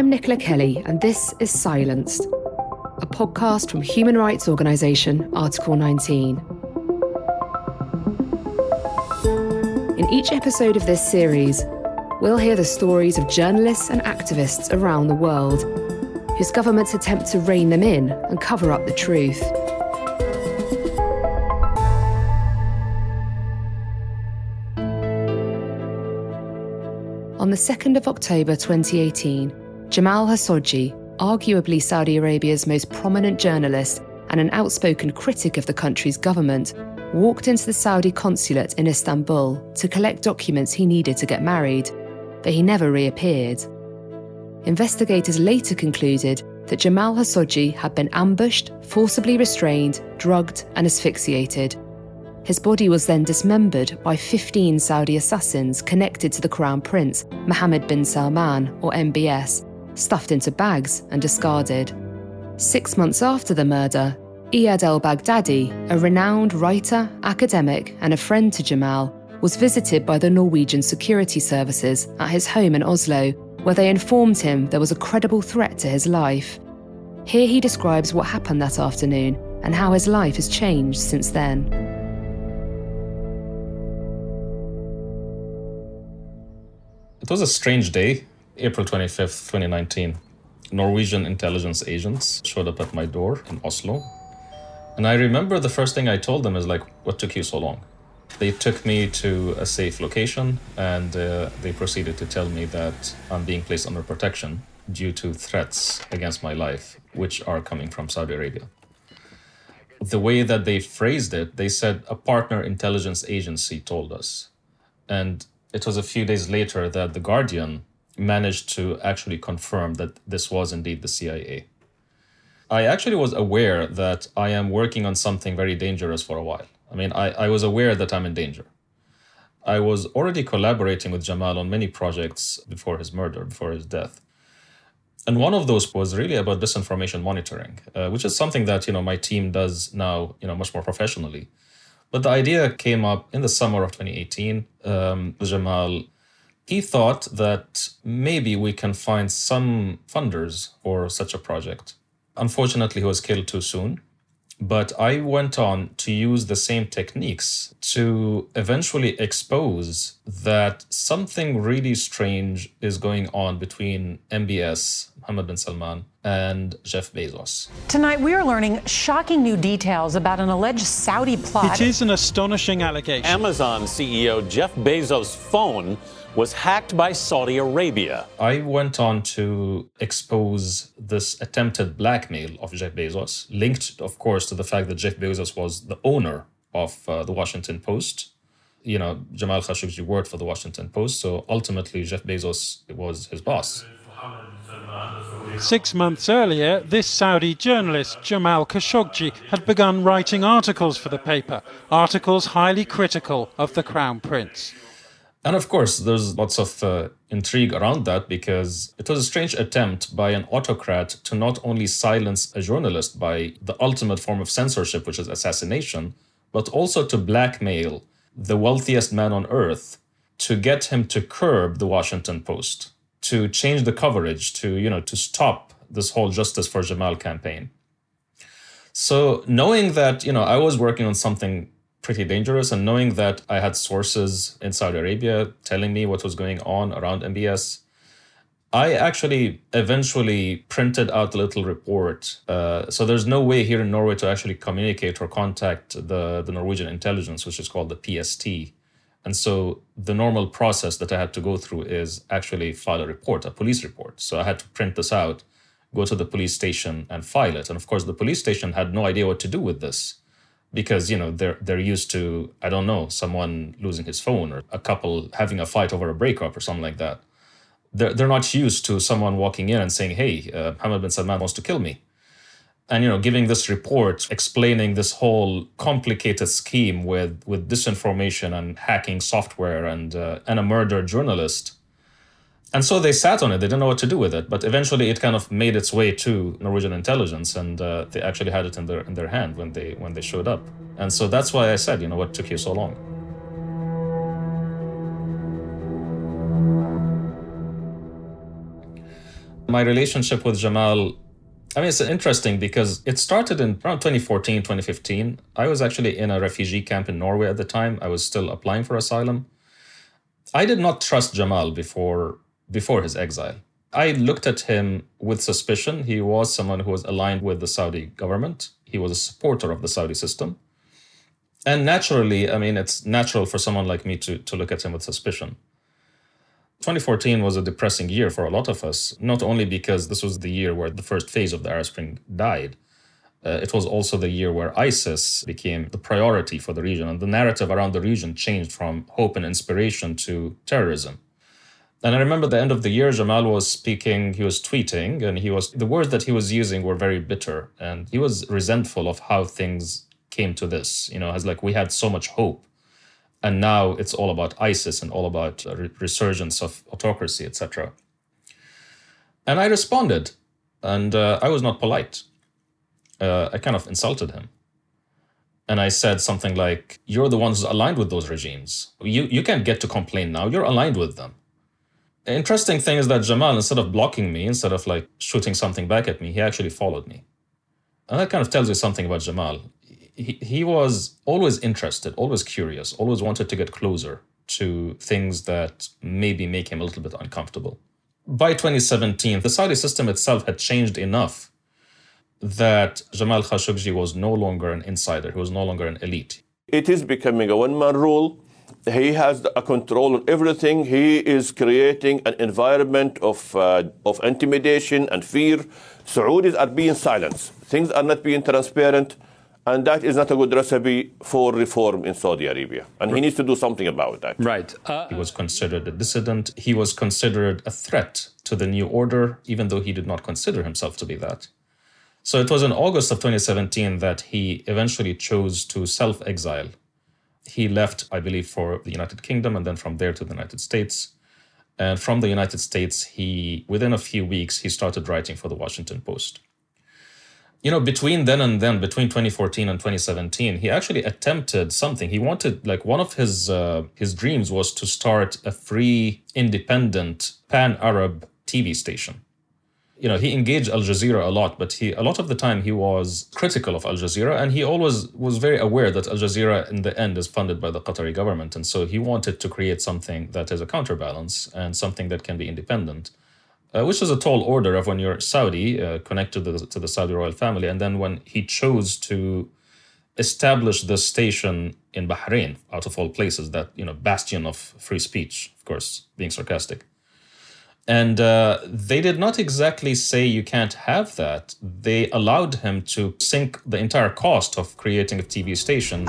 I'm Nicola Kelly, and this is Silenced, a podcast from human rights organisation Article 19. In each episode of this series, we'll hear the stories of journalists and activists around the world whose governments attempt to rein them in and cover up the truth. On the 2nd of October 2018, Jamal Khashoggi, arguably Saudi Arabia's most prominent journalist and an outspoken critic of the country's government, walked into the Saudi consulate in Istanbul to collect documents he needed to get married, but he never reappeared. Investigators later concluded that Jamal Khashoggi had been ambushed, forcibly restrained, drugged, and asphyxiated. His body was then dismembered by 15 Saudi assassins connected to the Crown Prince, Mohammed bin Salman, or MBS, stuffed into bags and discarded. Six months after the murder, Iyad el Baghdadi, a renowned writer, academic, and a friend to Jamal, was visited by the Norwegian security services at his home in Oslo, where they informed him there was a credible threat to his life. Here he describes what happened that afternoon and how his life has changed since then. It was a strange day. April 25th, 2019, Norwegian intelligence agents showed up at my door in Oslo. And I remember the first thing I told them is like, what took you so long? They took me to a safe location and uh, they proceeded to tell me that I'm being placed under protection due to threats against my life, which are coming from Saudi Arabia. The way that they phrased it, they said a partner intelligence agency told us. And it was a few days later that The Guardian managed to actually confirm that this was indeed the CIA. I actually was aware that I am working on something very dangerous for a while. I mean, I, I was aware that I'm in danger. I was already collaborating with Jamal on many projects before his murder, before his death. And one of those was really about disinformation monitoring, uh, which is something that you know my team does now, you know, much more professionally. But the idea came up in the summer of 2018. Um, Jamal he thought that maybe we can find some funders for such a project. Unfortunately, he was killed too soon. But I went on to use the same techniques to eventually expose that something really strange is going on between MBS, Mohammed bin Salman, and Jeff Bezos. Tonight, we are learning shocking new details about an alleged Saudi plot. It is an astonishing allegation. Amazon CEO Jeff Bezos' phone was hacked by Saudi Arabia. I went on to expose this attempted blackmail of Jeff Bezos, linked, of course, to the fact that Jeff Bezos was the owner of uh, the Washington Post. You know, Jamal Khashoggi worked for the Washington Post, so ultimately Jeff Bezos was his boss. Six months earlier, this Saudi journalist, Jamal Khashoggi, had begun writing articles for the paper, articles highly critical of the Crown Prince. And of course, there's lots of uh, intrigue around that because it was a strange attempt by an autocrat to not only silence a journalist by the ultimate form of censorship, which is assassination, but also to blackmail the wealthiest man on earth to get him to curb the Washington Post, to change the coverage, to, you know, to stop this whole Justice for Jamal campaign. So knowing that, you know, I was working on something pretty dangerous. And knowing that I had sources in Saudi Arabia telling me what was going on around MBS, I actually eventually printed out a little report. Uh, so there's no way here in Norway to actually communicate or contact the, the Norwegian intelligence, which is called the PST. And so the normal process that I had to go through is actually file a report, a police report. So I had to print this out, go to the police station and file it. And of course, the police station had no idea what to do with this because you know they're they're used to I don't know someone losing his phone or a couple having a fight over a breakup or something like that. They're they're not used to someone walking in and saying, "Hey, uh, Mohammed bin Salman wants to kill me," and you know giving this report explaining this whole complicated scheme with with disinformation and hacking software and uh, and a murdered journalist and so they sat on it. They didn't know what to do with it. But eventually, it kind of made its way to Norwegian intelligence, and uh, they actually had it in their in their hand when they when they showed up. And so that's why I said, you know, what took you so long? My relationship with Jamal, I mean, it's interesting because it started in around 2014, 2015. I was actually in a refugee camp in Norway at the time. I was still applying for asylum. I did not trust Jamal before before his exile. I looked at him with suspicion. He was someone who was aligned with the Saudi government. He was a supporter of the Saudi system. And naturally, I mean, it's natural for someone like me to, to look at him with suspicion. 2014 was a depressing year for a lot of us, not only because this was the year where the first phase of the Arab Spring died, uh, it was also the year where ISIS became the priority for the region, and the narrative around the region changed from hope and inspiration to terrorism. And I remember the end of the year, Jamal was speaking, he was tweeting, and he was the words that he was using were very bitter, and he was resentful of how things came to this. You know, as like we had so much hope and now it's all about ISIS and all about re- resurgence of autocracy, etc. And I responded, and uh, I was not polite. Uh, I kind of insulted him. And I said something like, You're the ones aligned with those regimes. You, you can't get to complain now. You're aligned with them. Interesting thing is that Jamal, instead of blocking me, instead of like shooting something back at me, he actually followed me. And that kind of tells you something about Jamal he, he was always interested, always curious, always wanted to get closer to things that maybe make him a little bit uncomfortable. By 2017, the Saudi system itself had changed enough that Jamal Khashoggi was no longer an insider, he was no longer an elite. It is becoming a one man rule. He has a control on everything. He is creating an environment of, uh, of intimidation and fear. Saudis are being silenced. Things are not being transparent. And that is not a good recipe for reform in Saudi Arabia. And he needs to do something about that. Right. Uh, he was considered a dissident. He was considered a threat to the new order, even though he did not consider himself to be that. So it was in August of 2017 that he eventually chose to self exile. He left, I believe, for the United Kingdom and then from there to the United States. And from the United States, he, within a few weeks, he started writing for the Washington Post. You know between then and then between 2014 and 2017 he actually attempted something. He wanted like one of his uh, his dreams was to start a free independent pan-arab tv station you know he engaged al jazeera a lot but he a lot of the time he was critical of al jazeera and he always was very aware that al jazeera in the end is funded by the qatari government and so he wanted to create something that is a counterbalance and something that can be independent uh, which is a tall order of when you're Saudi, uh, connected to the, to the Saudi royal family. And then when he chose to establish the station in Bahrain, out of all places, that you know bastion of free speech, of course, being sarcastic. And uh, they did not exactly say you can't have that. They allowed him to sink the entire cost of creating a TV station.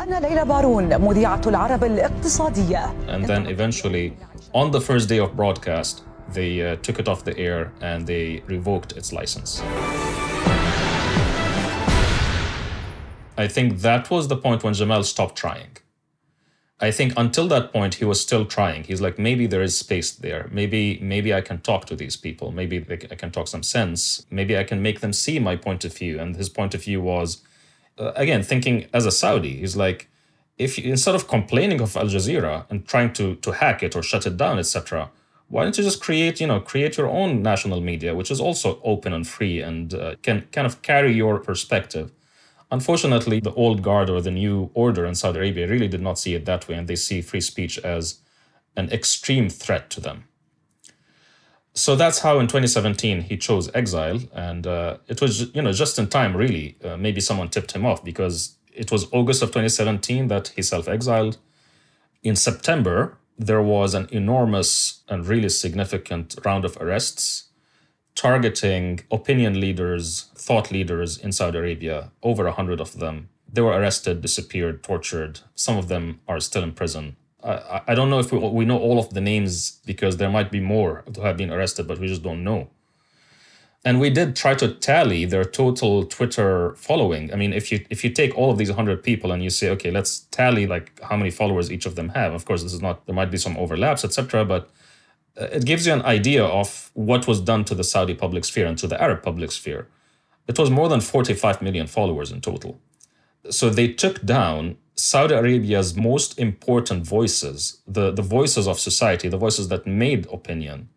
And then eventually, on the first day of broadcast, they uh, took it off the air and they revoked its license. I think that was the point when Jamal stopped trying. I think until that point he was still trying. He's like, maybe there is space there. Maybe maybe I can talk to these people. Maybe I can talk some sense. Maybe I can make them see my point of view. And his point of view was, uh, again, thinking as a Saudi. He's like, if you, instead of complaining of Al Jazeera and trying to to hack it or shut it down, etc., why don't you just create you know create your own national media which is also open and free and uh, can kind of carry your perspective unfortunately the old guard or the new order in saudi arabia really did not see it that way and they see free speech as an extreme threat to them. So that's how in 2017 he chose exile and uh, it was you know just in time really. Uh, maybe someone tipped him off because it was august of 2017 that he self-exiled. In september there was an enormous and really significant round of arrests targeting opinion leaders, thought leaders in Saudi Arabia, over a hundred of them. They were arrested, disappeared, tortured. Some of them are still in prison. I, I don't know if we, we know all of the names because there might be more who have been arrested, but we just don't know. And we did try to tally their total Twitter following. I mean, if you if you take all of these 100 people and you say, okay, let's tally like how many followers each of them have. Of course, this is not there might be some overlaps, etc. But Uh, it gives you an idea of what was done to the Saudi public sphere and to the Arab public sphere. It was more than 45 million followers in total. So they took down Saudi Arabia's most important voices, the, the voices of society, the voices that made opinion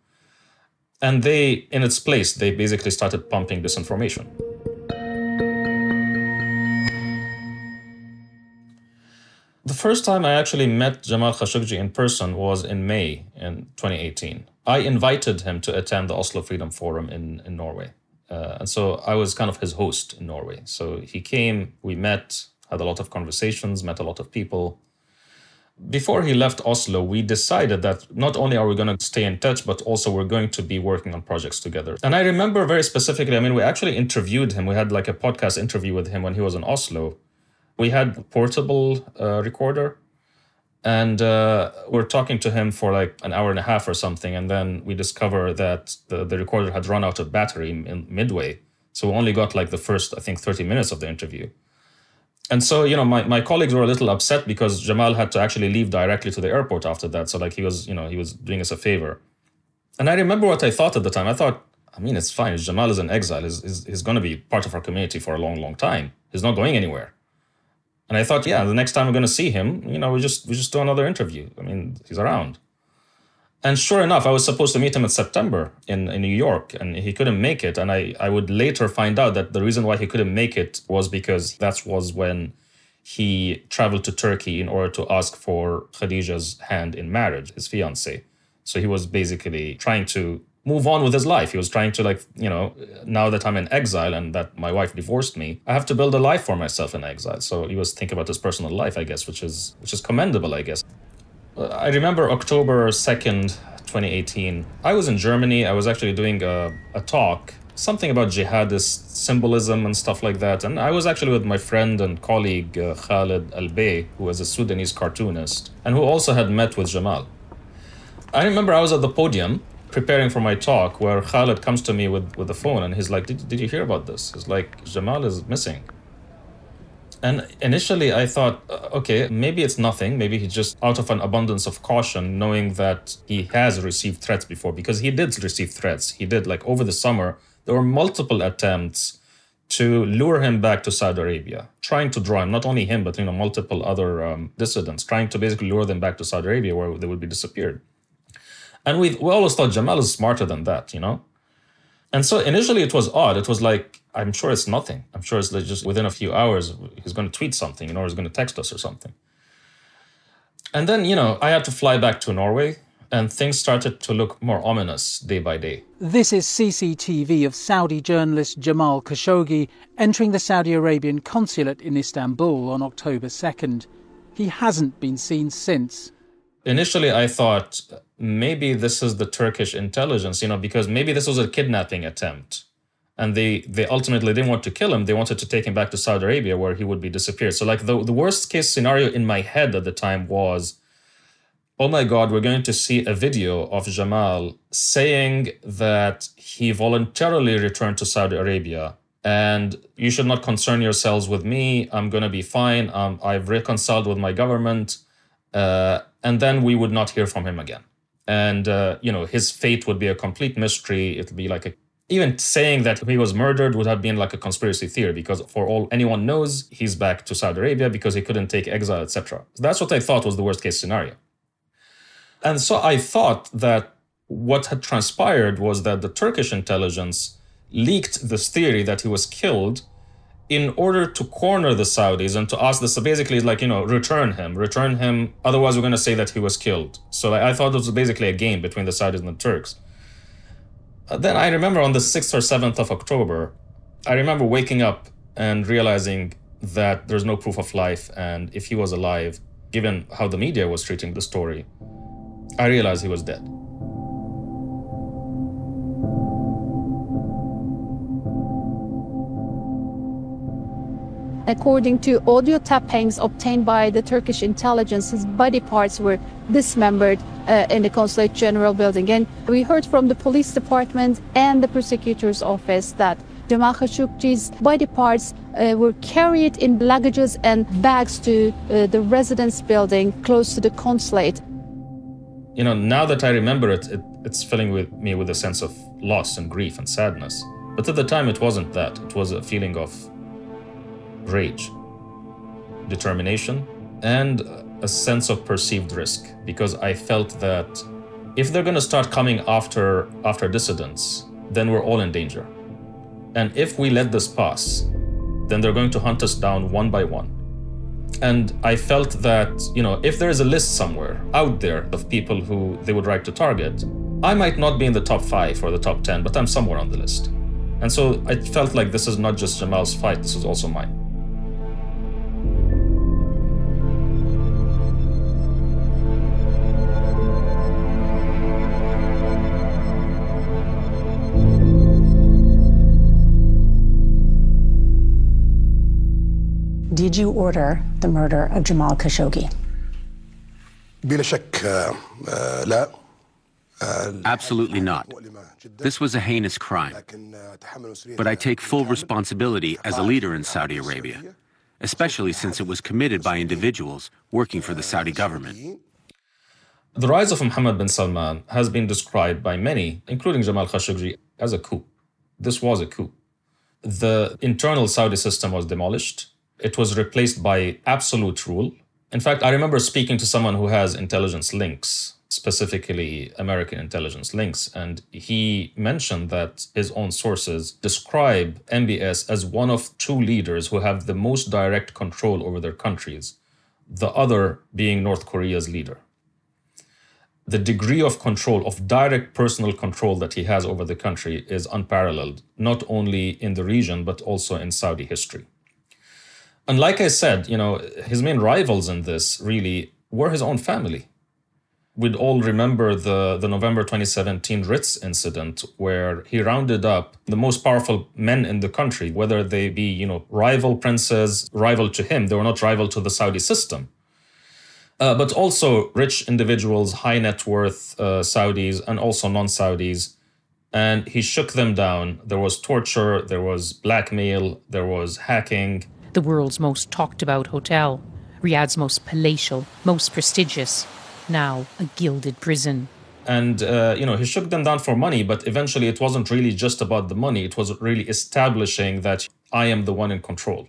And they, in its place, they basically started pumping disinformation. The first time I actually met Jamal Khashoggi in person was in May in 2018. I invited him to attend the Oslo Freedom Forum in, in Norway. Uh, and so I was kind of his host in Norway. So he came, we met, had a lot of conversations, met a lot of people. Before he left Oslo, we decided that not only are we going to stay in touch, but also we're going to be working on projects together. And I remember very specifically, I mean, we actually interviewed him. We had like a podcast interview with him when he was in Oslo. We had a portable uh, recorder and uh, we're talking to him for like an hour and a half or something and then we discover that the, the recorder had run out of battery in midway. So we only got like the first i think 30 minutes of the interview. And so you know my, my colleagues were a little upset because jamal had to actually leave directly to the airport after that. So like he was you know he was doing us a favor. And i remember what i thought at the time. I thought i mean it's fine. Jamal is in exile. He's, he's, he's going to be part of our community for a long long time. He's not going anywhere and I thought, yeah, the next time we're going to see him, you know, we just we just do another interview. I mean, he's around. And sure enough, I was supposed to meet him in September in, in New York, and he couldn't make it. And I, I would later find out that the reason why he couldn't make it was because that was when he traveled to Turkey in order to ask for Khadija's hand in marriage, his fiance. So he was basically trying to move on with his life. He was trying to like, you know, now that I'm in exile and that my wife divorced me, I have to build a life for myself in exile. So he was thinking about his personal life, I guess, which is which is commendable, I guess. I remember October 2nd, 2018. I was in Germany. I was actually doing a, a talk, something about jihadist symbolism and stuff like that. And I was actually with my friend and colleague uh, Khalid Albaih, who was a Sudanese cartoonist and who also had met with Jamal. I remember I was at the podium preparing for my talk where Khalid comes to me with, with the phone and he's like, did, did you hear about this? He's like, Jamal is missing. And initially I thought, uh, okay, maybe it's nothing. Maybe he's just out of an abundance of caution, knowing that he has received threats before, because he did receive threats. He did, like over the summer, there were multiple attempts to lure him back to Saudi Arabia, trying to draw him, not only him, but you know, multiple other um, dissidents, trying to basically lure them back to Saudi Arabia where they would be disappeared. And we, we always thought Jamal is smarter than that, you know? And so initially it was odd. It was like, I'm sure it's nothing. I'm sure it's like just within a few hours, he's going to tweet something, you know, or he's going to text us or something. And then, you know, I had to fly back to Norway and things started to look more ominous day by day. This is CCTV of Saudi journalist Jamal Khashoggi entering the Saudi Arabian consulate in Istanbul on October 2nd. He hasn't been seen since. Initially, I thought maybe this is the Turkish intelligence, you know, because maybe this was a kidnapping attempt. And they, they ultimately didn't want to kill him. They wanted to take him back to Saudi Arabia where he would be disappeared. So, like, the, the worst case scenario in my head at the time was oh my God, we're going to see a video of Jamal saying that he voluntarily returned to Saudi Arabia and you should not concern yourselves with me. I'm going to be fine. Um, I've reconciled with my government. Uh, and then we would not hear from him again. And uh, you know his fate would be a complete mystery. It would be like a even saying that he was murdered would have been like a conspiracy theory because for all anyone knows he's back to saudi arabia because he couldn't take exile etc that's what i thought was the worst case scenario. And so i thought that what had transpired was that the turkish intelligence leaked this theory that he was killed in order to corner the Saudis and to ask this, so basically, like, you know, return him, return him. Otherwise, we're going to say that he was killed. So like, I thought it was basically a game between the Saudis and the Turks. Uh, then I remember on the 6th or 7th of October, I remember waking up and realizing that there's no proof of life. And if he was alive, given how the media was treating the story, I realized he was dead. According to audio tapings obtained by the Turkish intelligence, his body parts were dismembered uh, in the Consulate General building. And we heard from the police department and the prosecutor's office that Jamal Khashoggi's body parts uh, were carried in luggages and bags to uh, the residence building close to the consulate. You know, now that I remember it, it, it's filling with me with a sense of loss and grief and sadness. But at the time, it wasn't that. It was a feeling of rage, determination, and a sense of perceived risk because I felt that if they're going to start coming after after dissidents, then we're all in danger. And if we let this pass, then they're going to hunt us down one by one. And I felt that, you know, if there is a list somewhere out there of people who they would like to target, I might not be in the top five or the top 10, but I'm somewhere on the list. And so I felt like this is not just Jamal's fight, this is also mine. Did you order the murder of Jamal Khashoggi? Absolutely not. This was a heinous crime. But I take full responsibility as a leader in Saudi Arabia, especially since it was committed by individuals working for the Saudi government. The rise of Mohammed bin Salman has been described by many, including Jamal Khashoggi, as a coup. This was a coup. The internal Saudi system was demolished. It was replaced by absolute rule. In fact, I remember speaking to someone who has intelligence links, specifically American intelligence links, and he mentioned that his own sources describe MBS as one of two leaders who have the most direct control over their countries, the other being North Korea's leader. The degree of control, of direct personal control that he has over the country is unparalleled, not only in the region, but also in Saudi history. And like I said, you know, his main rivals in this really were his own family. We'd all remember the, the November 2017 Ritz incident where he rounded up the most powerful men in the country, whether they be, you know, rival princes, rival to him, they were not rival to the Saudi system. Uh, but also rich individuals, high net worth uh, Saudis, and also non Saudis. And he shook them down. There was torture, there was blackmail, there was hacking, the world's most talked about hotel, Riyadh's most palatial, most prestigious, now a gilded prison. And, uh, you know, he shook them down for money, but eventually it wasn't really just about the money. It was really establishing that I am the one in control.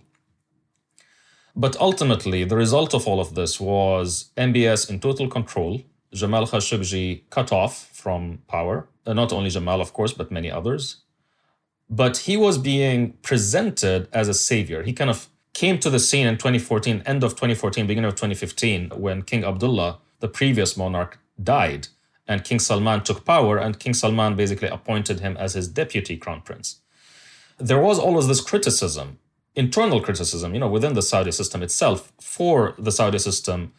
But ultimately, the result of all of this was MBS in total control, Jamal Khashoggi cut off from power, uh, not only Jamal, of course, but many others. But he was being presented as a savior. He kind of came to the scene in 2014, end of 2014, beginning of 2015, when King Abdullah, the previous monarch, died. And King Salman took power, and King Salman basically appointed him as his deputy crown prince. There was always this criticism, internal criticism, you know, within the Saudi system itself, for the Saudi system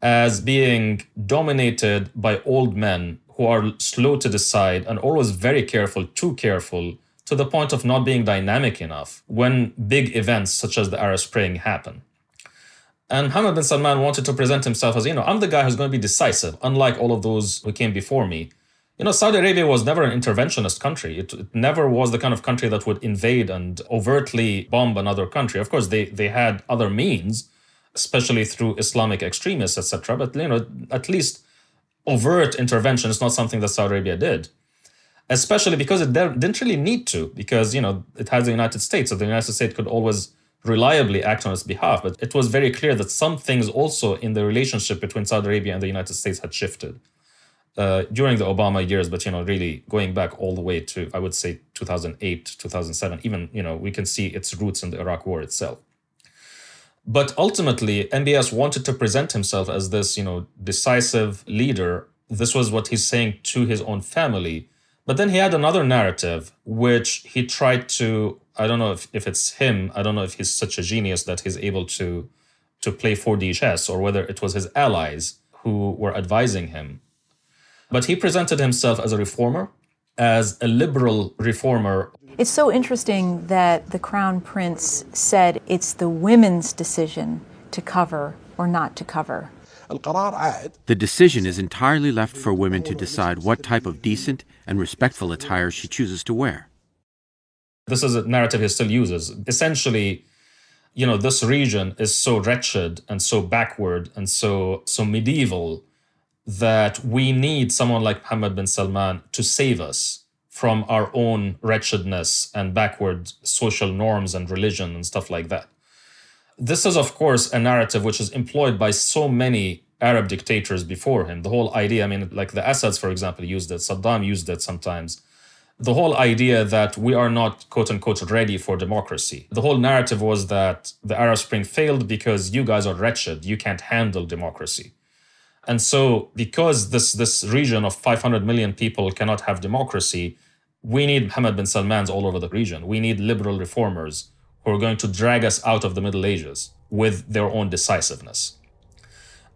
as being dominated by old men who are slow to decide and always very careful, too careful to the point of not being dynamic enough when big events such as the Arab Spring happen. And Mohammed bin Salman wanted to present himself as, you know, I'm the guy who's going to be decisive, unlike all of those who came before me. You know, Saudi Arabia was never an interventionist country. It, it, never was the kind of country that would invade and overtly bomb another country. Of course, they, they had other means, especially through Islamic extremists, etc. But, you know, at least overt intervention is not something that Saudi Arabia did especially because it didn't really need to, because you know it has the United States, so the United States could always reliably act on its behalf. But it was very clear that some things also in the relationship between Saudi Arabia and the United States had shifted uh, during the Obama years. But you know, really going back all the way to I would say 2008, 2007, even you know we can see its roots in the Iraq War itself. But ultimately, MBS wanted to present himself as this, you know, decisive leader. This was what he's saying to his own family but then he had another narrative, which he tried to. I don't know if, if it's him. I don't know if he's such a genius that he's able to to play 4D chess, or whether it was his allies who were advising him. But he presented himself as a reformer, as a liberal reformer. It's so interesting that the crown prince said it's the women's decision to cover or not to cover. The decision is entirely left for women to decide what type of decent and respectful attire she chooses to wear. This is a narrative he still uses. Essentially, you know, this region is so wretched and so backward and so so medieval that we need someone like Mohammed bin Salman to save us from our own wretchedness and backward social norms and religion and stuff like that. This is, of course, a narrative which is employed by so many Arab dictators before him. The whole idea, I mean, like the Assads, for example, used it, Saddam used it sometimes. The whole idea that we are not, quote unquote, ready for democracy. The whole narrative was that the Arab Spring failed because you guys are wretched. You can't handle democracy. And so, because this, this region of 500 million people cannot have democracy, we need Mohammed bin Salmans all over the region. We need liberal reformers who are going to drag us out of the Middle Ages with their own decisiveness.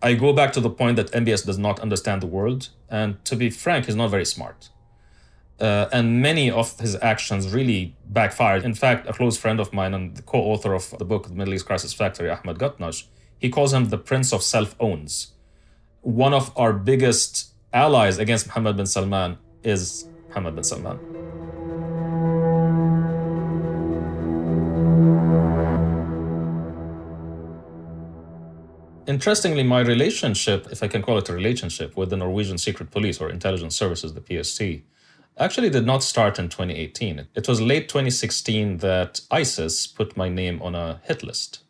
I go back to the point that MBS does not understand the world, and to be frank, he's not very smart. Uh, and many of his actions really backfired. In fact, a close friend of mine and the co-author of the book, The Middle East Crisis Factory, Ahmed Gatnash, he calls him the Prince of Self-Owns. One of our biggest allies against Mohammed bin Salman is Mohammed bin Salman. Interestingly, my relationship, if I can call it a relationship, with the Norwegian Secret Police or Intelligence Services, the PST, actually did not start in 2018. It was late 2016 that ISIS put my name on a hit list.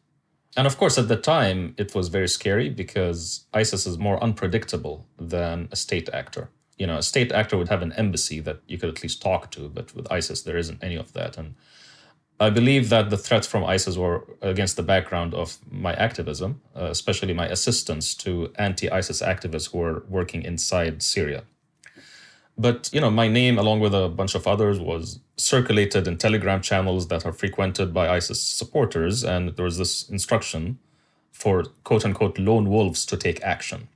And of course, at the time, it was very scary because ISIS is more unpredictable than a state actor. You know, a state actor would have an embassy that you could at least talk to, but with ISIS, there isn't any of that. And I believe that the threats from ISIS were against the background of my activism, uh, especially my assistance to anti-ISIS activists who were working inside Syria. But you know, my name, along with a bunch of others, was circulated in Telegram channels that are frequented by ISIS supporters, and there was this instruction for "quote unquote" lone wolves to take action.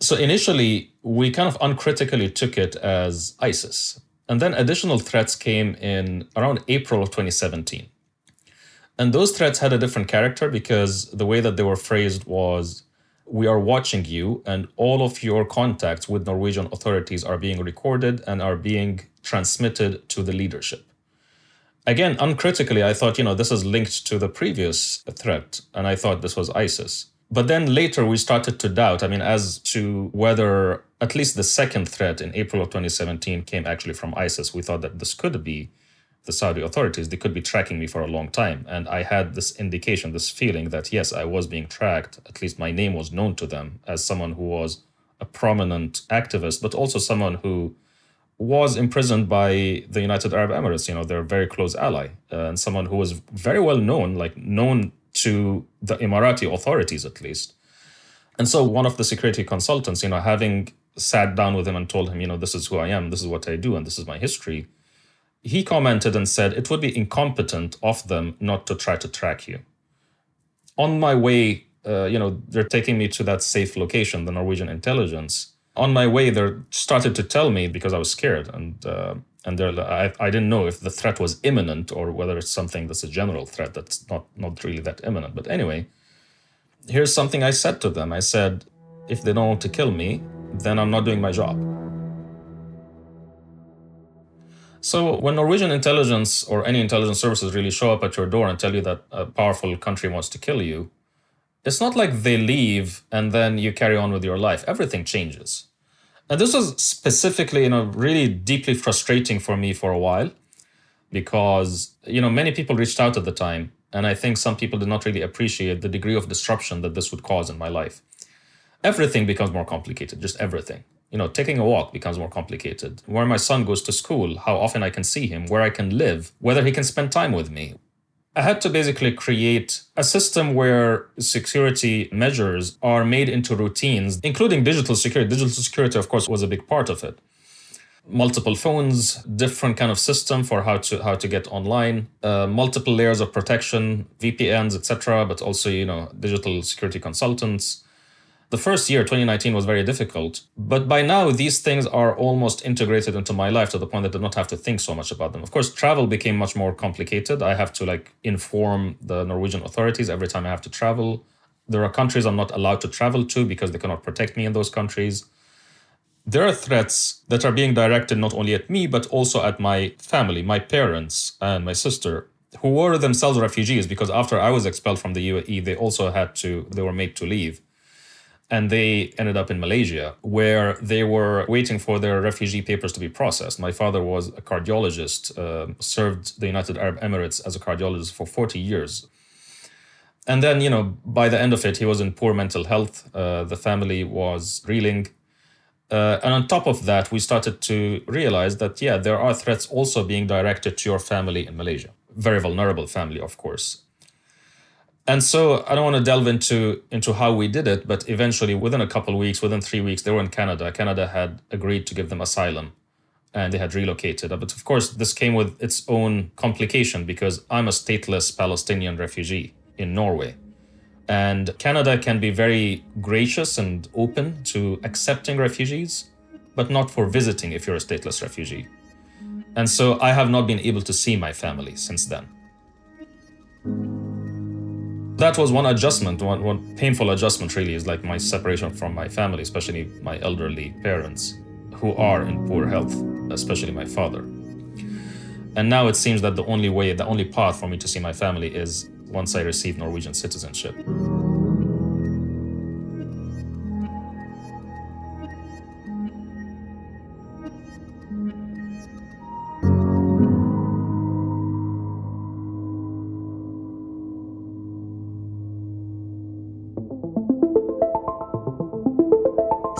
So initially, we kind of uncritically took it as ISIS, and then additional threats came in around April of 2017. And those threats had a different character because the way that they were phrased was we are watching you, and all of your contacts with Norwegian authorities are being recorded and are being transmitted to the leadership. Again, uncritically, I thought, you know, this is linked to the previous threat, and I thought this was ISIS. But then later we started to doubt, I mean, as to whether at least the second threat in April of 2017 came actually from ISIS. We thought that this could be the Saudi authorities. They could be tracking me for a long time. And I had this indication, this feeling that, yes, I was being tracked. At least my name was known to them as someone who was a prominent activist, but also someone who was imprisoned by the United Arab Emirates, you know, their very close ally, uh, and someone who was very well known, like known to the Emirati authorities at least. And so one of the security consultants, you know, having sat down with him and told him, you know, this is who I am, this is what I do, and this is my history, he commented and said it would be incompetent of them not to try to track you. On my way, uh, you know, they're taking me to that safe location, the Norwegian intelligence. On my way, they started to tell me because I was scared, and uh, and I, I didn't know if the threat was imminent or whether it's something that's a general threat that's not not really that imminent. But anyway, here's something I said to them. I said, if they don't want to kill me, then I'm not doing my job. So when Norwegian intelligence or any intelligence services really show up at your door and tell you that a powerful country wants to kill you, it's not like they leave and then you carry on with your life. Everything changes. And this was specifically, you know, really deeply frustrating for me for a while because, you know, many people reached out at the time. And I think some people did not really appreciate the degree of disruption that this would cause in my life. Everything becomes more complicated, just everything. You know, taking a walk becomes more complicated. Where my son goes to school, how often I can see him, where I can live, whether he can spend time with me, I had to basically create a system where security measures are made into routines, including digital security. Digital security, of course, was a big part of it. Multiple phones, different kind of system for how to how to get online, uh, multiple layers of protection, VPNs, etc. But also, you know, digital security consultants, the first year, 2019, was very difficult. But by now, these things are almost integrated into my life to the point that I do not have to think so much about them. Of course, travel became much more complicated. I have to like inform the Norwegian authorities every time I have to travel. There are countries I'm not allowed to travel to because they cannot protect me in those countries. There are threats that are being directed not only at me, but also at my family, my parents, and my sister, who were themselves refugees because after I was expelled from the UAE, they also had to, they were made to leave and they ended up in Malaysia, where they were waiting for their refugee papers to be processed. My father was a cardiologist, uh, served the United Arab Emirates as a cardiologist for 40 years. And then, you know, by the end of it, he was in poor mental health. Uh, the family was reeling. Uh, and on top of that, we started to realize that, yeah, there are threats also being directed to your family in Malaysia. Very vulnerable family, of course. And so I don't want to delve into into how we did it, but eventually, within a couple weeks, within three weeks, they were in Canada. Canada had agreed to give them asylum, and they had relocated. But of course, this came with its own complication because I'm a stateless Palestinian refugee in Norway. And Canada can be very gracious and open to accepting refugees, but not for visiting if you're a stateless refugee. And so I have not been able to see my family since then. That was one adjustment, one, one painful adjustment really is like my separation from my family, especially my elderly parents who are in poor health, especially my father. And now it seems that the only way, the only path for me to see my family is once I receive Norwegian citizenship.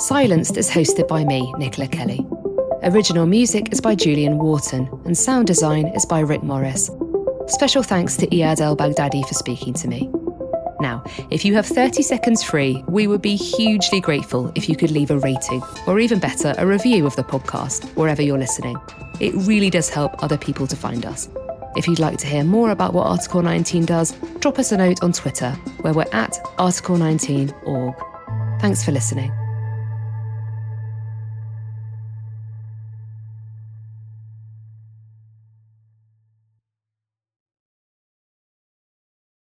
Silenced is hosted by me, Nicola Kelly. Original music is by Julian Wharton, and sound design is by Rick Morris. Special thanks to Iyad El Baghdadi for speaking to me. Now, if you have 30 seconds free, we would be hugely grateful if you could leave a rating, or even better, a review of the podcast, wherever you're listening. It really does help other people to find us. If you'd like to hear more about what Article 19 does, drop us a note on Twitter, where we're at Article19org. Thanks for listening.